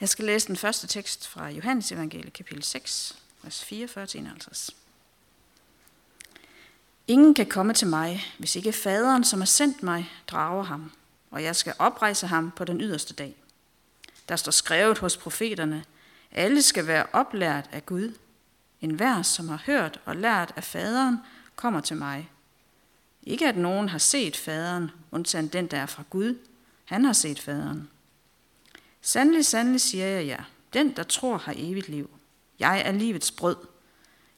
Jeg skal læse den første tekst fra Johannes evangelie, kapitel 6, vers 44-51. Ingen kan komme til mig, hvis ikke faderen, som har sendt mig, drager ham, og jeg skal oprejse ham på den yderste dag. Der står skrevet hos profeterne, alle skal være oplært af Gud. En hver, som har hørt og lært af faderen, kommer til mig. Ikke at nogen har set faderen, undtagen den, der er fra Gud. Han har set faderen. Sandelig, sandelig siger jeg jer, den, der tror, har evigt liv. Jeg er livets brød.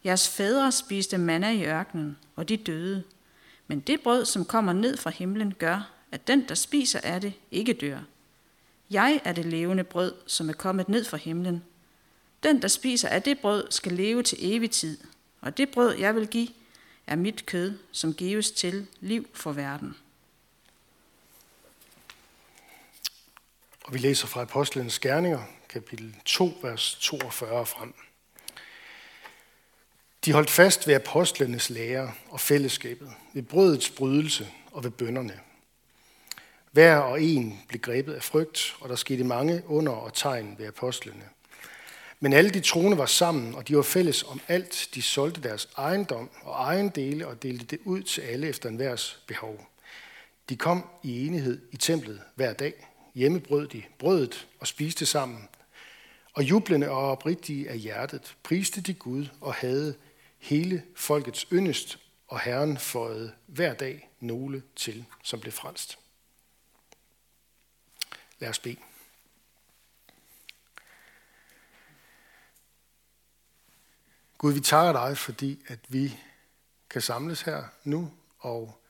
Jeres fædre spiste manna i ørkenen, og de døde. Men det brød, som kommer ned fra himlen, gør, at den, der spiser af det, ikke dør. Jeg er det levende brød, som er kommet ned fra himlen. Den, der spiser af det brød, skal leve til evig tid, og det brød, jeg vil give, er mit kød, som gives til liv for verden. Og vi læser fra Apostlenes Gerninger, kapitel 2, vers 42 frem. De holdt fast ved apostlenes lære og fællesskabet, ved brødets brydelse og ved bønderne. Hver og en blev grebet af frygt, og der skete mange under og tegn ved apostlene. Men alle de troende var sammen, og de var fælles om alt. De solgte deres ejendom og egen dele og delte det ud til alle efter enhvers behov. De kom i enighed i templet hver dag hjemmebrød de brødet og spiste sammen. Og jublende og oprigtige af hjertet priste de Gud og havde hele folkets yndest, og Herren føjede hver dag nogle til, som blev frelst. Lad os bede. Gud, vi takker dig, fordi at vi kan samles her nu, og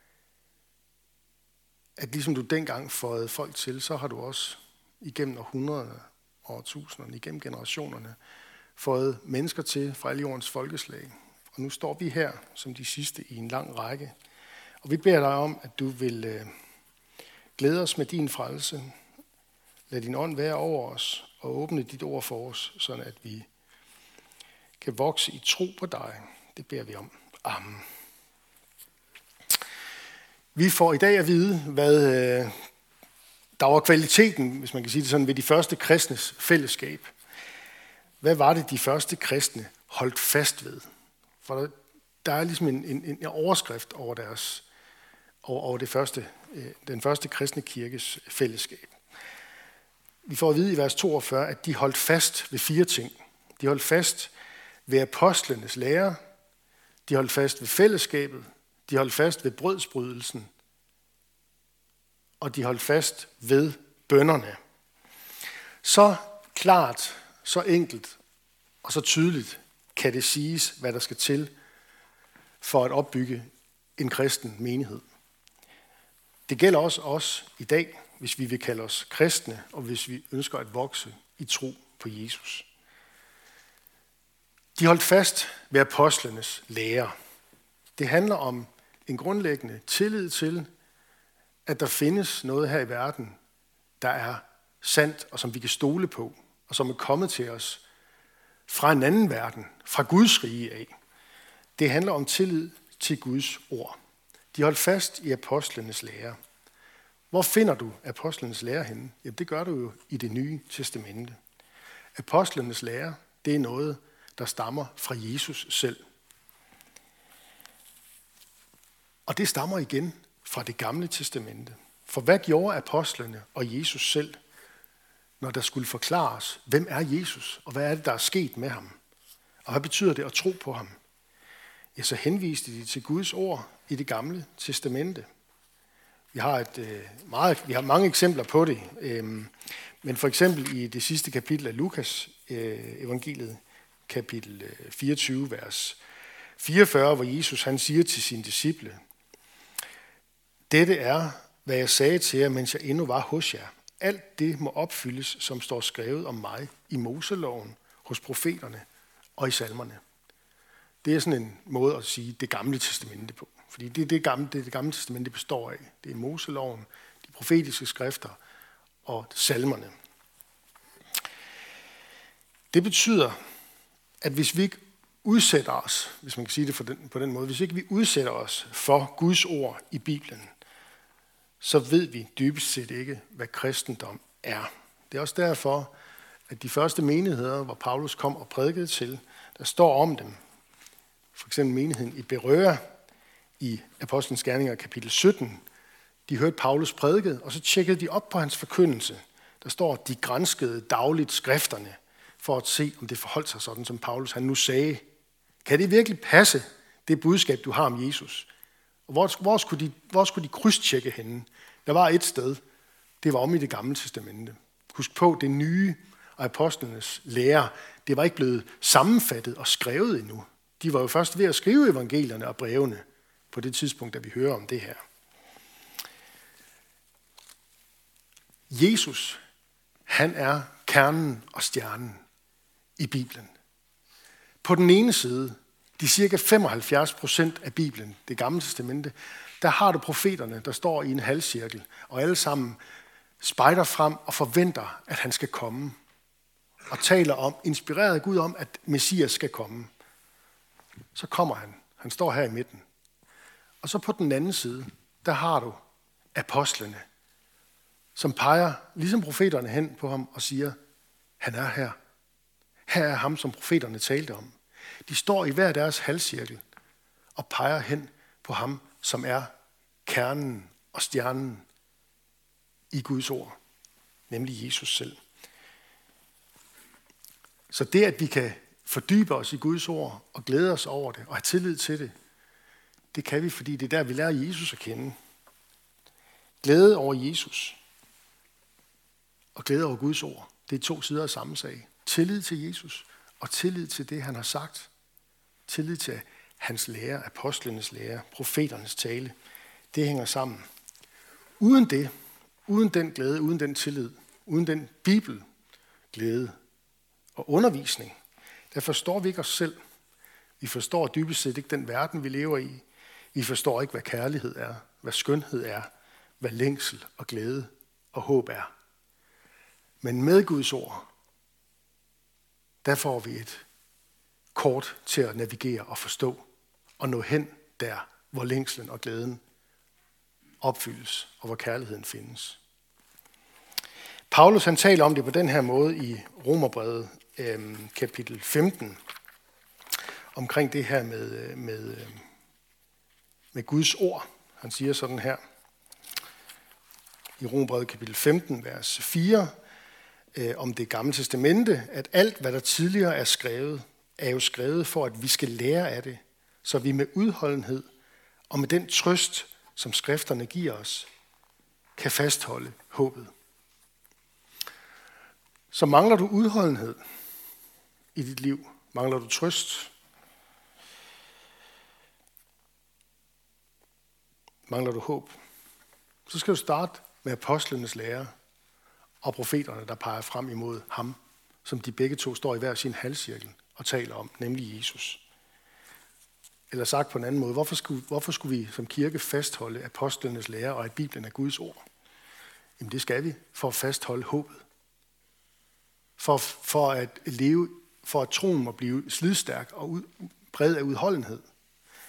at ligesom du dengang fåede folk til, så har du også igennem århundrederne og tusinderne, igennem generationerne, fået mennesker til fra alle jordens folkeslag. Og nu står vi her som de sidste i en lang række. Og vi beder dig om, at du vil øh, glæde os med din frelse. Lad din ånd være over os og åbne dit ord for os, sådan at vi kan vokse i tro på dig. Det beder vi om. Amen. Vi får i dag at vide, hvad øh, der var kvaliteten, hvis man kan sige det sådan, ved de første kristnes fællesskab. Hvad var det, de første kristne holdt fast ved? For der er ligesom en, en, en overskrift over, deres, over, over det første, øh, den første kristne kirkes fællesskab. Vi får at vide i vers 42, at de holdt fast ved fire ting. De holdt fast ved apostlenes lære, de holdt fast ved fællesskabet, de holdt fast ved brødsbrydelsen, og de holdt fast ved bønderne. Så klart, så enkelt og så tydeligt kan det siges, hvad der skal til for at opbygge en kristen menighed. Det gælder også os i dag, hvis vi vil kalde os kristne, og hvis vi ønsker at vokse i tro på Jesus. De holdt fast ved apostlenes lære. Det handler om en grundlæggende tillid til, at der findes noget her i verden, der er sandt og som vi kan stole på, og som er kommet til os fra en anden verden, fra Guds rige af. Det handler om tillid til Guds ord. De holdt fast i apostlenes lære. Hvor finder du apostlenes lære henne? Jamen, det gør du jo i det nye testamente. Apostlenes lære, det er noget, der stammer fra Jesus selv. Og det stammer igen fra det gamle testamente. For hvad gjorde apostlene og Jesus selv, når der skulle forklares, hvem er Jesus, og hvad er det, der er sket med ham? Og hvad betyder det at tro på ham? Ja, så henviste de til Guds ord i det gamle testamente. Vi har, et, øh, meget, vi har mange eksempler på det, øhm, men for eksempel i det sidste kapitel af Lukas øh, evangeliet, kapitel øh, 24, vers 44, hvor Jesus han siger til sine disciple, dette er, hvad jeg sagde til jer, mens jeg endnu var hos jer. Alt det må opfyldes, som står skrevet om mig i Moseloven, hos profeterne og i salmerne. Det er sådan en måde at sige det gamle testamente på. Fordi det er det gamle, det, det gamle testamente består af. Det er Moseloven, de profetiske skrifter og salmerne. Det betyder, at hvis vi ikke udsætter os, hvis man kan sige det på den, på den måde, hvis ikke vi udsætter os for Guds ord i Bibelen, så ved vi dybest set ikke, hvad kristendom er. Det er også derfor, at de første menigheder, hvor Paulus kom og prædikede til, der står om dem. For eksempel menigheden i Berøa i Apostlenes Gerninger kapitel 17. De hørte Paulus prædike, og så tjekkede de op på hans forkyndelse. Der står, at de grænskede dagligt skrifterne for at se, om det forholdt sig sådan, som Paulus han nu sagde. Kan det virkelig passe, det budskab, du har om Jesus? Og hvor, hvor, skulle, de, hvor skulle de krydstjekke henne? Der var et sted, det var om i det gamle testamente. Husk på, det nye og apostlenes lære, det var ikke blevet sammenfattet og skrevet endnu. De var jo først ved at skrive evangelierne og brevene på det tidspunkt, da vi hører om det her. Jesus, han er kernen og stjernen i Bibelen. På den ene side, de cirka 75 procent af Bibelen, det gamle testamente, der har du profeterne, der står i en halvcirkel, og alle sammen spejder frem og forventer, at han skal komme. Og taler om, inspireret af Gud om, at Messias skal komme. Så kommer han. Han står her i midten. Og så på den anden side, der har du apostlene, som peger, ligesom profeterne, hen på ham og siger, han er her. Her er ham, som profeterne talte om. De står i hver deres halvcirkel og peger hen på ham, som er kernen og stjernen i Guds ord, nemlig Jesus selv. Så det, at vi kan fordybe os i Guds ord og glæde os over det og have tillid til det, det kan vi, fordi det er der, vi lærer Jesus at kende. Glæde over Jesus og glæde over Guds ord, det er to sider af samme sag. Tillid til Jesus og tillid til det, han har sagt. Tillid til hans lære, apostlenes lære, profeternes tale. Det hænger sammen. Uden det, uden den glæde, uden den tillid, uden den bibel, glæde og undervisning, der forstår vi ikke os selv. Vi forstår dybest set ikke den verden, vi lever i. Vi forstår ikke, hvad kærlighed er, hvad skønhed er, hvad længsel og glæde og håb er. Men med Guds ord, der får vi et kort til at navigere og forstå og nå hen der, hvor længslen og glæden opfyldes og hvor kærligheden findes. Paulus han taler om det på den her måde i Romerbrevet øh, kapitel 15 omkring det her med, øh, med, øh, med Guds ord. Han siger sådan her i Romerbrevet kapitel 15, vers 4, øh, om det gamle testamente, at alt, hvad der tidligere er skrevet, er jo skrevet for, at vi skal lære af det, så vi med udholdenhed og med den trøst, som skrifterne giver os, kan fastholde håbet. Så mangler du udholdenhed i dit liv, mangler du trøst, mangler du håb, så skal du starte med apostlenes lære og profeterne, der peger frem imod ham, som de begge to står i hver sin halvcirkel og taler om, nemlig Jesus. Eller sagt på en anden måde, hvorfor skulle, hvorfor skulle vi som kirke fastholde apostlenes lære og at Bibelen er Guds ord? Jamen det skal vi for at fastholde håbet. For, for at leve, for at troen må blive slidstærk og ud, bred af udholdenhed.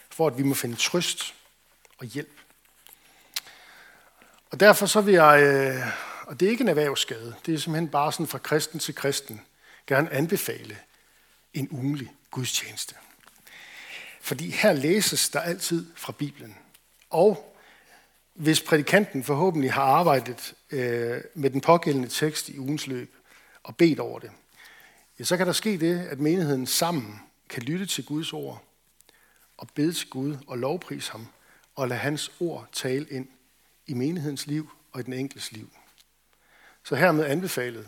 For at vi må finde trøst og hjælp. Og derfor så vil jeg, øh, og det er ikke en erhvervsskade, det er simpelthen bare sådan fra kristen til kristen, gerne anbefale en ugenlig gudstjeneste. Fordi her læses der altid fra Bibelen. Og hvis prædikanten forhåbentlig har arbejdet øh, med den pågældende tekst i ugens løb og bedt over det, ja, så kan der ske det, at menigheden sammen kan lytte til Guds ord og bede til Gud og lovprise ham og lade hans ord tale ind i menighedens liv og i den enkeltes liv. Så hermed anbefalet.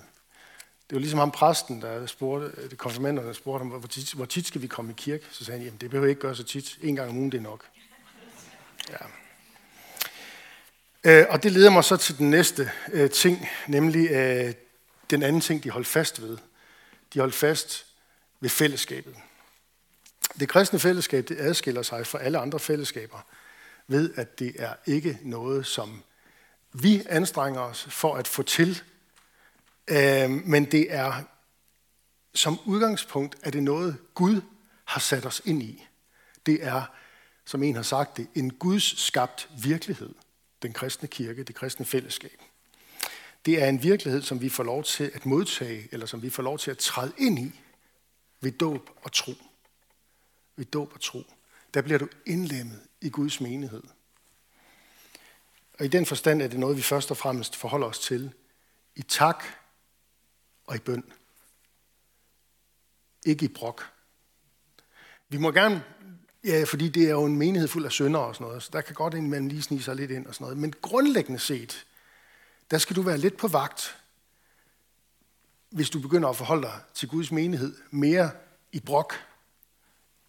Det var ligesom ham præsten, der spurgte, det konfirmanderne der spurgte ham, hvor tit, hvor tit skal vi komme i kirke? Så sagde han, jamen det behøver ikke gøre så tit. En gang om ugen, det er nok. Ja. Øh, og det leder mig så til den næste øh, ting, nemlig øh, den anden ting, de holdt fast ved. De holdt fast ved fællesskabet. Det kristne fællesskab det adskiller sig fra alle andre fællesskaber ved, at det er ikke noget, som vi anstrenger os for at få til, øh, men det er som udgangspunkt, er det noget, Gud har sat os ind i. Det er, som en har sagt det, en Guds skabt virkelighed, den kristne kirke, det kristne fællesskab. Det er en virkelighed, som vi får lov til at modtage, eller som vi får lov til at træde ind i ved dåb og tro. Ved dåb og tro. Der bliver du indlemmet i Guds menighed. Og i den forstand er det noget, vi først og fremmest forholder os til i tak og i bøn. Ikke i brok. Vi må gerne, ja, fordi det er jo en menighed fuld af sønder og sådan noget, så der kan godt indimellem lige snige sig lidt ind og sådan noget. Men grundlæggende set, der skal du være lidt på vagt, hvis du begynder at forholde dig til Guds menighed mere i brok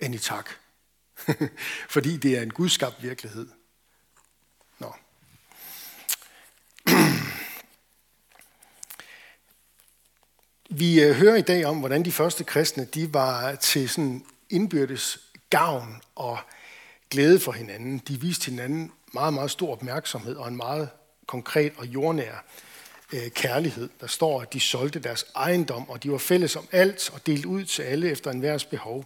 end i tak. fordi det er en gudskabt virkelighed. Vi øh, hører i dag om, hvordan de første kristne de var til sådan indbyrdes gavn og glæde for hinanden. De viste hinanden meget, meget stor opmærksomhed og en meget konkret og jordnær øh, kærlighed. Der står, at de solgte deres ejendom, og de var fælles om alt og delt ud til alle efter enhvers behov.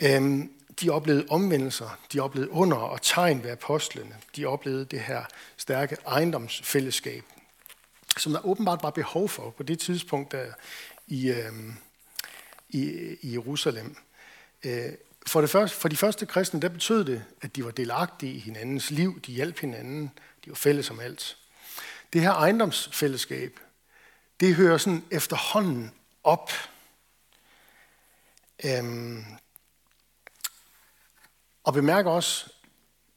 Øhm, de oplevede omvendelser, de oplevede under og tegn ved apostlene. De oplevede det her stærke ejendomsfællesskab, som der åbenbart var behov for på det tidspunkt der i, øh, i, i Jerusalem. Øh, for, det første, for de første kristne, der betød det, at de var delagtige i hinandens liv, de hjalp hinanden, de var fælles om alt. Det her ejendomsfællesskab, det hører sådan efterhånden op. Øhm, og bemærk også,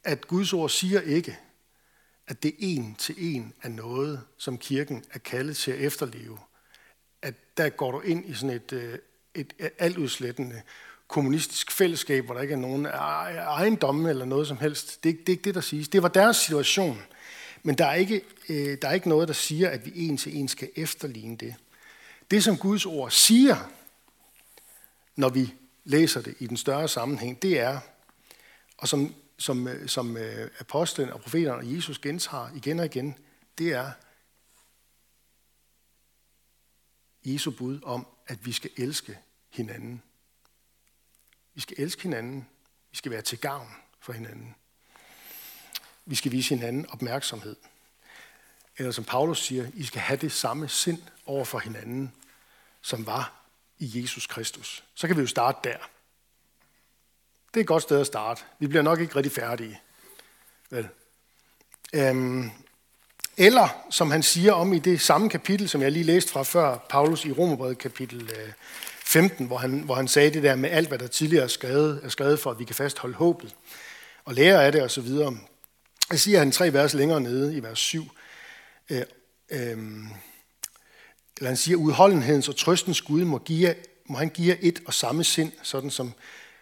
at Guds ord siger ikke, at det en til en er noget, som kirken er kaldet til at efterleve. At der går du ind i sådan et, øh, et, øh, et kommunistisk fællesskab, hvor der ikke er nogen ejendomme eller noget som helst. Det, det er ikke det, der siges. Det var deres situation. Men der er, ikke, øh, der er ikke noget, der siger, at vi en til en skal efterligne det. Det, som Guds ord siger, når vi læser det i den større sammenhæng, det er, og som, som, øh, som øh, apostlen og profeterne og Jesus gentager igen og igen, det er Jesu bud om, at vi skal elske hinanden. Vi skal elske hinanden. Vi skal være til gavn for hinanden. Vi skal vise hinanden opmærksomhed. Eller som Paulus siger, I skal have det samme sind over for hinanden, som var i Jesus Kristus. Så kan vi jo starte der. Det er et godt sted at starte. Vi bliver nok ikke rigtig færdige. Vel? Øhm, eller, som han siger om i det samme kapitel, som jeg lige læste fra før, Paulus i Romerbrevet kapitel øh, 15, hvor han, hvor han sagde det der med alt, hvad der tidligere er skrevet, er skrevet for, at vi kan fastholde håbet og lære af det osv. Jeg siger han tre vers længere nede i vers 7. Øh, øh, eller han siger, udholdenhedens og trøstens Gud må, give, må han give et og samme sind, sådan som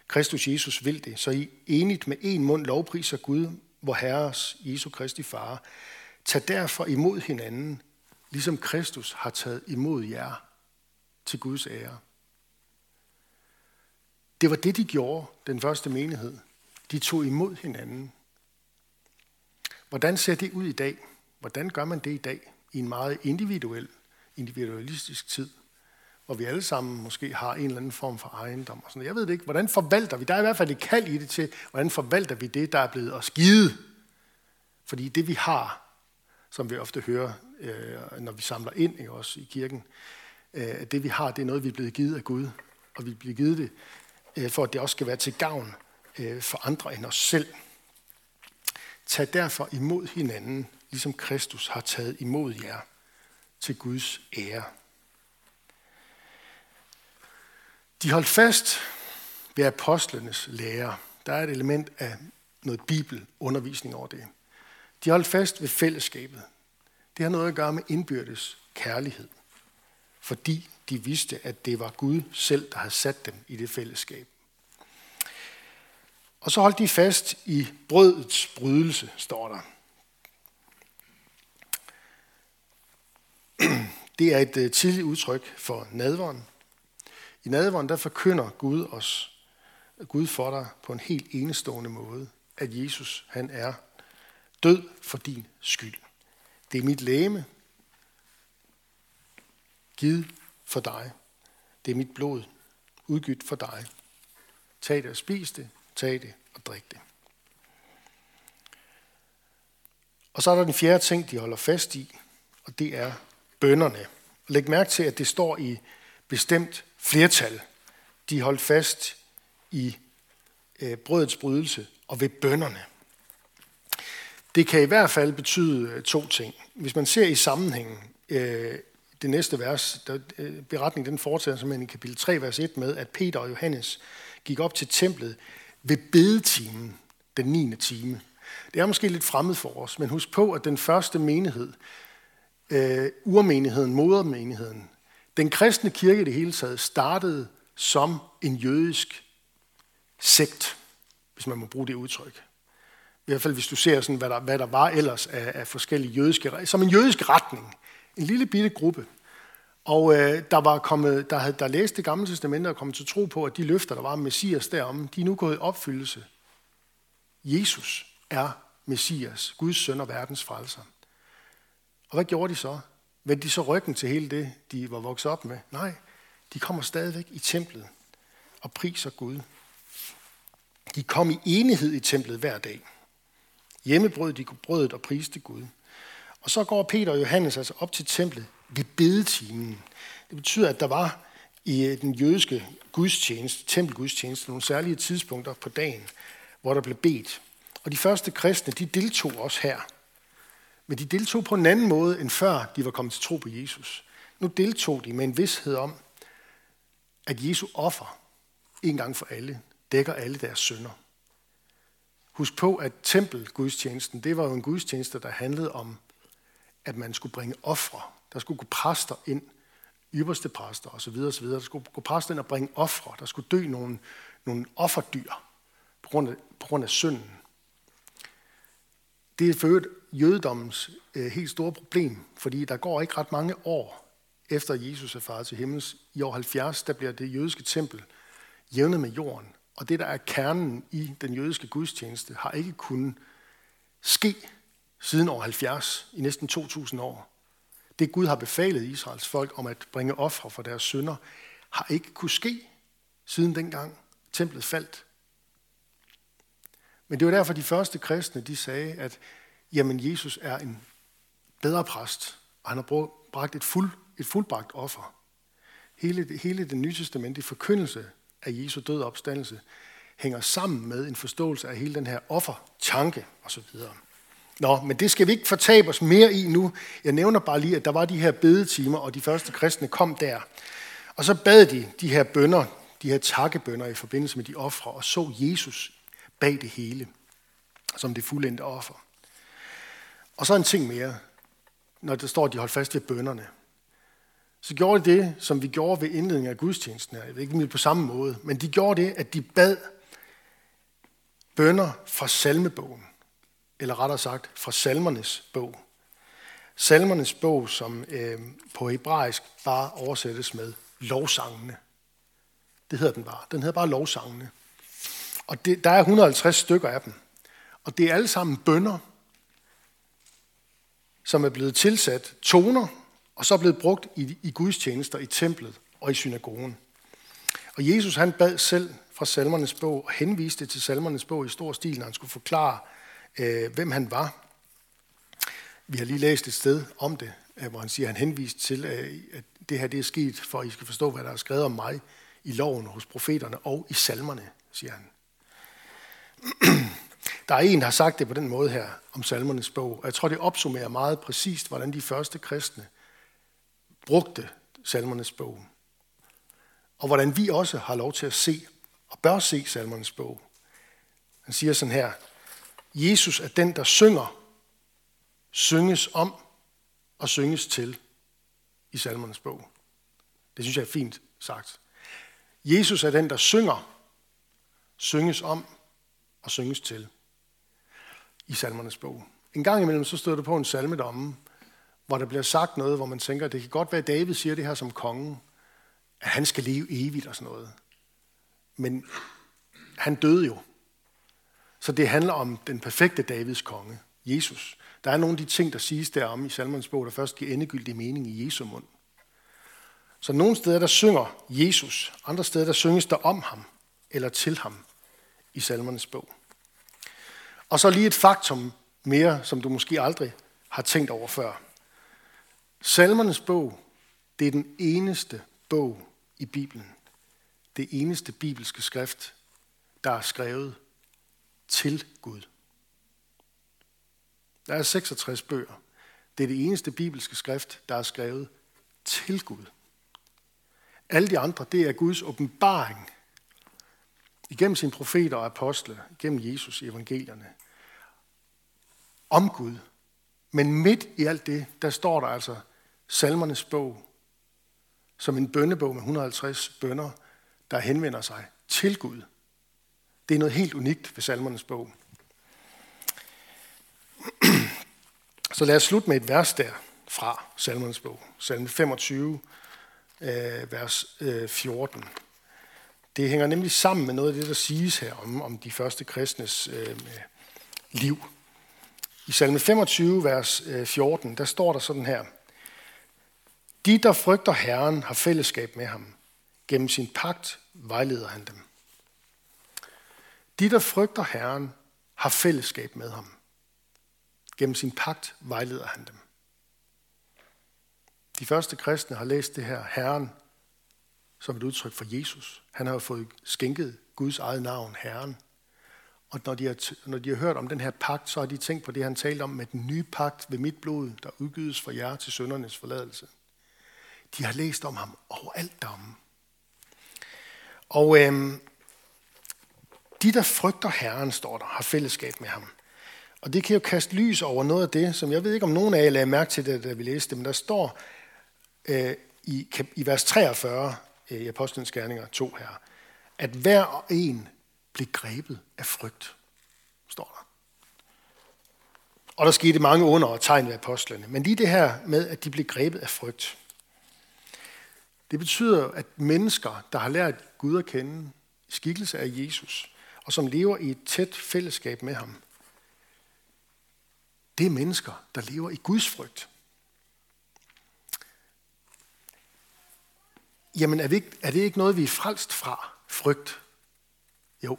Kristus Jesus vil det. Så I enigt med en mund lovpriser Gud, hvor Herres Jesu Kristi Far. Tag derfor imod hinanden, ligesom Kristus har taget imod jer til Guds ære. Det var det, de gjorde, den første menighed. De tog imod hinanden. Hvordan ser det ud i dag? Hvordan gør man det i dag i en meget individuel, individualistisk tid, hvor vi alle sammen måske har en eller anden form for ejendom og sådan Jeg ved det ikke. Hvordan forvalter vi? Der er i hvert fald et kald i det til, hvordan forvalter vi det, der er blevet os givet? Fordi det vi har, som vi ofte hører, øh, når vi samler ind ikke, også i kirken, øh, det vi har, det er noget, vi er blevet givet af Gud. Og vi er blevet givet det Øh, for at det også skal være til gavn øh, for andre end os selv. Tag derfor imod hinanden, ligesom Kristus har taget imod jer til Guds ære. De holdt fast ved apostlenes lære. Der er et element af noget bibelundervisning over det. De holdt fast ved fællesskabet. Det har noget at gøre med indbyrdes kærlighed, fordi de vidste, at det var Gud selv, der havde sat dem i det fællesskab. Og så holdt de fast i brødets brydelse, står der. Det er et øh, tidligt udtryk for nadveren. I nadvånden, der forkynder Gud os, Gud for dig på en helt enestående måde, at Jesus han er død for din skyld. Det er mit læme, givet for dig. Det er mit blod, udgydt for dig. Tag det og spis det, tag det og drik det. Og så er der den fjerde ting, de holder fast i, og det er bønderne. Læg mærke til, at det står i bestemt flertal. De holdt fast i øh, brødets brydelse og ved bønderne. Det kan i hvert fald betyde øh, to ting. Hvis man ser i sammenhængen, øh, det næste vers, der, øh, beretningen den fortsætter som i kapitel 3, vers 1 med, at Peter og Johannes gik op til templet ved bedetimen, den 9. time. Det er måske lidt fremmed for os, men husk på, at den første menighed, øh, urmenigheden, modermenigheden, den kristne kirke i det hele taget, startede som en jødisk sekt, hvis man må bruge det udtryk. I hvert fald hvis du ser, sådan, hvad, der, hvad der var ellers af, af forskellige jødiske, som en jødisk retning. En lille bitte gruppe. Og øh, der var kommet, der havde der læste det gamle testamente og kom til tro på, at de løfter, der var om Messias derom, de er nu gået i opfyldelse. Jesus er Messias, Guds søn og verdens frelser. Og hvad gjorde de så? Vendte de så ryggen til hele det, de var vokset op med? Nej, de kommer stadigvæk i templet og priser Gud. De kom i enighed i templet hver dag. Hjemmebrød de brødet og priste Gud. Og så går Peter og Johannes altså op til templet ved bedetimen. Det betyder, at der var i øh, den jødiske gudstjeneste, tempelgudstjeneste, nogle særlige tidspunkter på dagen, hvor der blev bedt. Og de første kristne, de deltog også her. Men de deltog på en anden måde, end før de var kommet til tro på Jesus. Nu deltog de med en vidshed om, at Jesu offer en gang for alle dækker alle deres synder. Husk på, at tempelgudstjenesten, det var jo en gudstjeneste, der handlede om, at man skulle bringe ofre. Der skulle gå præster ind, ypperste præster osv. osv. Der skulle gå præster ind og bringe ofre. Der skulle dø nogle, nogle offerdyr på grund, af, på grund af synden. Det er for jødedommens øh, helt store problem, fordi der går ikke ret mange år efter Jesus er faret til himmels. I år 70, der bliver det jødiske tempel jævnet med jorden. Og det, der er kernen i den jødiske gudstjeneste, har ikke kunnet ske siden år 70, i næsten 2000 år. Det Gud har befalet Israels folk om at bringe ofre for deres synder, har ikke kunne ske siden dengang templet faldt. Men det var derfor, de første kristne de sagde, at jamen, Jesus er en bedre præst, og han har bragt et, fuld, et fuldbragt offer. Hele, hele det nye testament forkyndelse af Jesu død og opstandelse hænger sammen med en forståelse af hele den her offertanke osv. Nå, men det skal vi ikke fortabe os mere i nu. Jeg nævner bare lige, at der var de her bedetimer, og de første kristne kom der. Og så bad de de her bønder, de her takkebønder i forbindelse med de ofre, og så Jesus bag det hele, som det fuldendte offer. Og så en ting mere, når der står, at de holdt fast ved bønderne. Så gjorde de det, som vi gjorde ved indledningen af gudstjenesten her. Jeg ved ikke på samme måde, men de gjorde det, at de bad bønder fra salmebogen, eller rettere sagt fra salmernes bog. Salmernes bog, som øh, på hebraisk bare oversættes med lovsangene. Det hedder den bare. Den hedder bare lovsangene. Og det, der er 150 stykker af dem. Og det er alle sammen bønder, som er blevet tilsat toner, og så er blevet brugt i, i Guds tjenester i templet og i synagogen. Og Jesus han bad selv fra salmernes bog og henviste til salmernes bog i stor stil, når han skulle forklare, øh, hvem han var. Vi har lige læst et sted om det, øh, hvor han siger, at han henviste til, øh, at det her det er sket, for at I skal forstå, hvad der er skrevet om mig i loven hos profeterne og i salmerne, siger han. Der er en, der har sagt det på den måde her om salmernes bog, og jeg tror, det opsummerer meget præcist, hvordan de første kristne brugte salmernes bog. Og hvordan vi også har lov til at se og bør se salmernes bog. Han siger sådan her, Jesus er den, der synger, synges om og synges til i salmernes bog. Det synes jeg er fint sagt. Jesus er den, der synger, synges om og synges til i salmernes bog. En gang imellem så stod du på en salmedomme, hvor der bliver sagt noget, hvor man tænker, det kan godt være, at David siger det her som kongen, at han skal leve evigt og sådan noget. Men han døde jo. Så det handler om den perfekte Davids konge, Jesus. Der er nogle af de ting, der siges derom i Salmons bog, der først giver endegyldig mening i Jesu mund. Så nogle steder, der synger Jesus, andre steder, der synges der om ham eller til ham i Salmernes bog. Og så lige et faktum mere, som du måske aldrig har tænkt over før. Salmernes bog, det er den eneste bog i Bibelen. Det eneste bibelske skrift, der er skrevet til Gud. Der er 66 bøger. Det er det eneste bibelske skrift, der er skrevet til Gud. Alle de andre, det er Guds åbenbaring igennem sine profeter og apostle, igennem Jesus i evangelierne, om Gud. Men midt i alt det, der står der altså salmernes bog, som en bønnebog med 150 bønder, der henvender sig til Gud. Det er noget helt unikt ved salmernes bog. Så lad os slutte med et vers der fra salmernes bog. Salme 25, øh, vers øh, 14. Det hænger nemlig sammen med noget af det, der siges her om, om de første kristnes øh, liv. I salme 25, vers øh, 14, der står der sådan her. De, der frygter Herren, har fællesskab med ham. Gennem sin pagt vejleder han dem. De, der frygter Herren, har fællesskab med ham. Gennem sin pagt vejleder han dem. De første kristne har læst det her Herren som et udtryk for Jesus. Han har jo fået skænket Guds eget navn, Herren. Og når de, har, når de har hørt om den her pagt, så har de tænkt på det, han talte om med den nye pagt ved mit blod, der udgives for jer til søndernes forladelse. De har læst om ham overalt deromme. Og øhm, de, der frygter Herren, står der, har fællesskab med ham. Og det kan jo kaste lys over noget af det, som jeg ved ikke, om nogen af jer lagde mærke til det, da vi læste det, men der står øh, i, i vers 43 Øh, i Apostlenes Gerninger 2 her, at hver og en blev grebet af frygt, står der. Og der skete mange under og tegn ved apostlene. Men lige det her med, at de blev grebet af frygt, det betyder, at mennesker, der har lært Gud at kende, skikkelse af Jesus, og som lever i et tæt fællesskab med ham, det er mennesker, der lever i Guds frygt. Jamen er, vi ikke, er det ikke noget, vi er frelst fra? Frygt? Jo.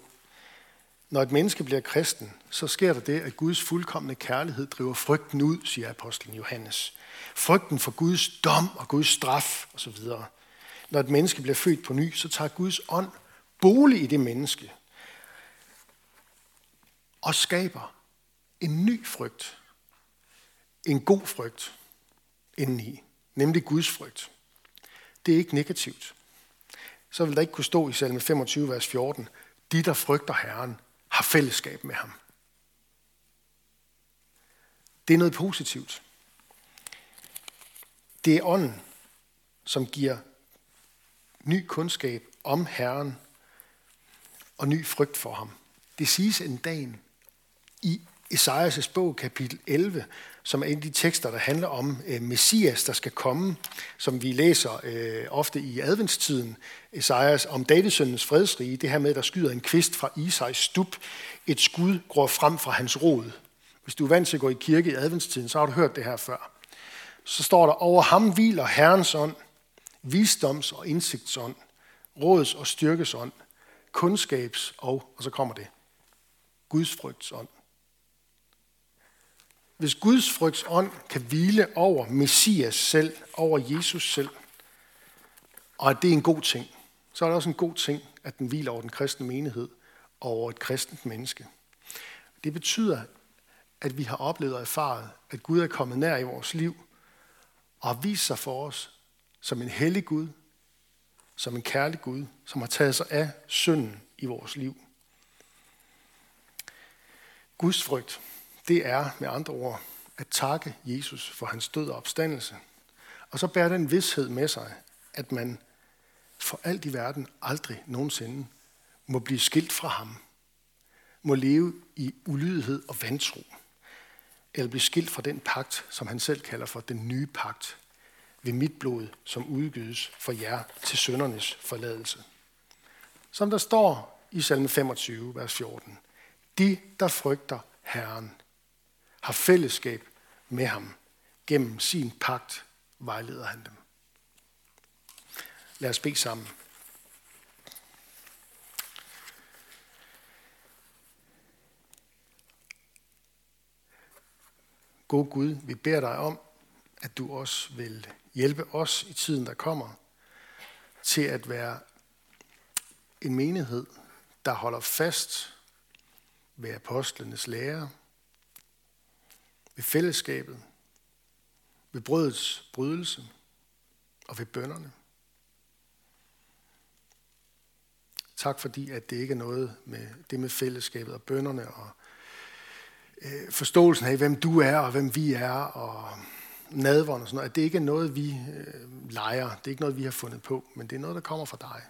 Når et menneske bliver kristen, så sker der det, at Guds fuldkommende kærlighed driver frygten ud, siger apostlen Johannes. Frygten for Guds dom og Guds straf osv. Når et menneske bliver født på ny, så tager Guds ånd bolig i det menneske og skaber en ny frygt. En god frygt indeni, nemlig Guds frygt det er ikke negativt. Så vil der ikke kunne stå i salme 25, vers 14, de, der frygter Herren, har fællesskab med ham. Det er noget positivt. Det er ånden, som giver ny kundskab om Herren og ny frygt for ham. Det siges en dag i Esajas' bog, kapitel 11, som er en af de tekster, der handler om øh, Messias, der skal komme, som vi læser øh, ofte i adventstiden. Esajas om Davidsøndens fredsrige, det her med, at der skyder en kvist fra Isais stup, et skud går frem fra hans rod. Hvis du er vant til at gå i kirke i adventstiden, så har du hørt det her før. Så står der, over ham hviler Herrens ånd, visdoms- og indsigtsånd, råds- og styrkesånd, kundskabs- og, og så kommer det, Guds frygtsånd. Hvis Guds frygts ånd kan hvile over Messias selv, over Jesus selv, og at det er en god ting, så er det også en god ting, at den hviler over den kristne menighed og over et kristent menneske. Det betyder, at vi har oplevet og erfaret, at Gud er kommet nær i vores liv og har vist sig for os som en hellig Gud, som en kærlig Gud, som har taget sig af synden i vores liv. Guds frygt det er med andre ord at takke Jesus for hans død og opstandelse. Og så bærer den vidshed med sig, at man for alt i verden aldrig nogensinde må blive skilt fra ham. Må leve i ulydighed og vantro. Eller blive skilt fra den pagt, som han selv kalder for den nye pagt. Ved mit blod, som udgydes for jer til søndernes forladelse. Som der står i salme 25, vers 14. De, der frygter Herren, har fællesskab med ham. Gennem sin pagt vejleder han dem. Lad os bede sammen. God Gud, vi beder dig om, at du også vil hjælpe os i tiden, der kommer, til at være en menighed, der holder fast ved apostlenes lære, ved fællesskabet, ved brødets brydelse og ved bønderne. Tak fordi, at det ikke er noget med det med fællesskabet og bønderne og øh, forståelsen af, hvem du er og hvem vi er og nadvånd og sådan noget, at det ikke er noget, vi øh, leger. Det er ikke noget, vi har fundet på, men det er noget, der kommer fra dig.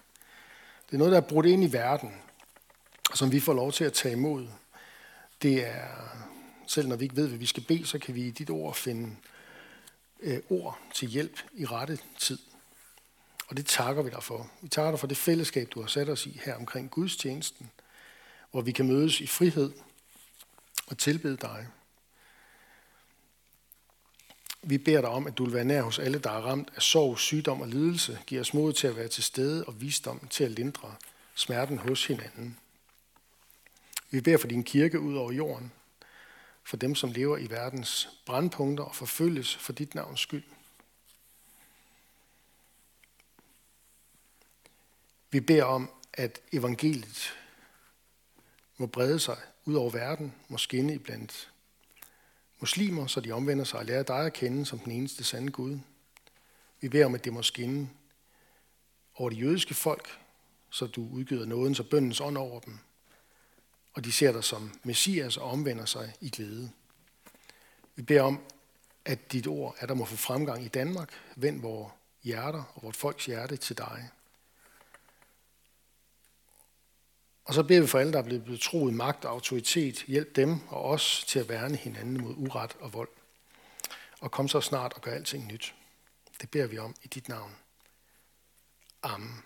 Det er noget, der er brudt ind i verden, som vi får lov til at tage imod. Det er, selv når vi ikke ved, hvad vi skal bede, så kan vi i dit ord finde øh, ord til hjælp i rette tid. Og det takker vi dig for. Vi takker dig for det fællesskab, du har sat os i her omkring gudstjenesten, hvor vi kan mødes i frihed og tilbede dig. Vi beder dig om, at du vil være nær hos alle, der er ramt af sorg, sygdom og lidelse. Giv os mod til at være til stede og visdom til at lindre smerten hos hinanden. Vi beder for din kirke ud over jorden, for dem, som lever i verdens brandpunkter og forfølges for dit navns skyld. Vi beder om, at evangeliet må brede sig ud over verden, må skinne iblandt muslimer, så de omvender sig og lærer dig at kende som den eneste sande Gud. Vi beder om, at det må skinne over det jødiske folk, så du udgyder nådens og bøndens ånd over dem, og de ser dig som Messias og omvender sig i glæde. Vi beder om, at dit ord er der må få fremgang i Danmark. Vend vores hjerter og vort folks hjerte til dig. Og så beder vi for alle, der er blevet betroet magt og autoritet. Hjælp dem og os til at værne hinanden mod uret og vold. Og kom så snart og gør alting nyt. Det beder vi om i dit navn. Amen.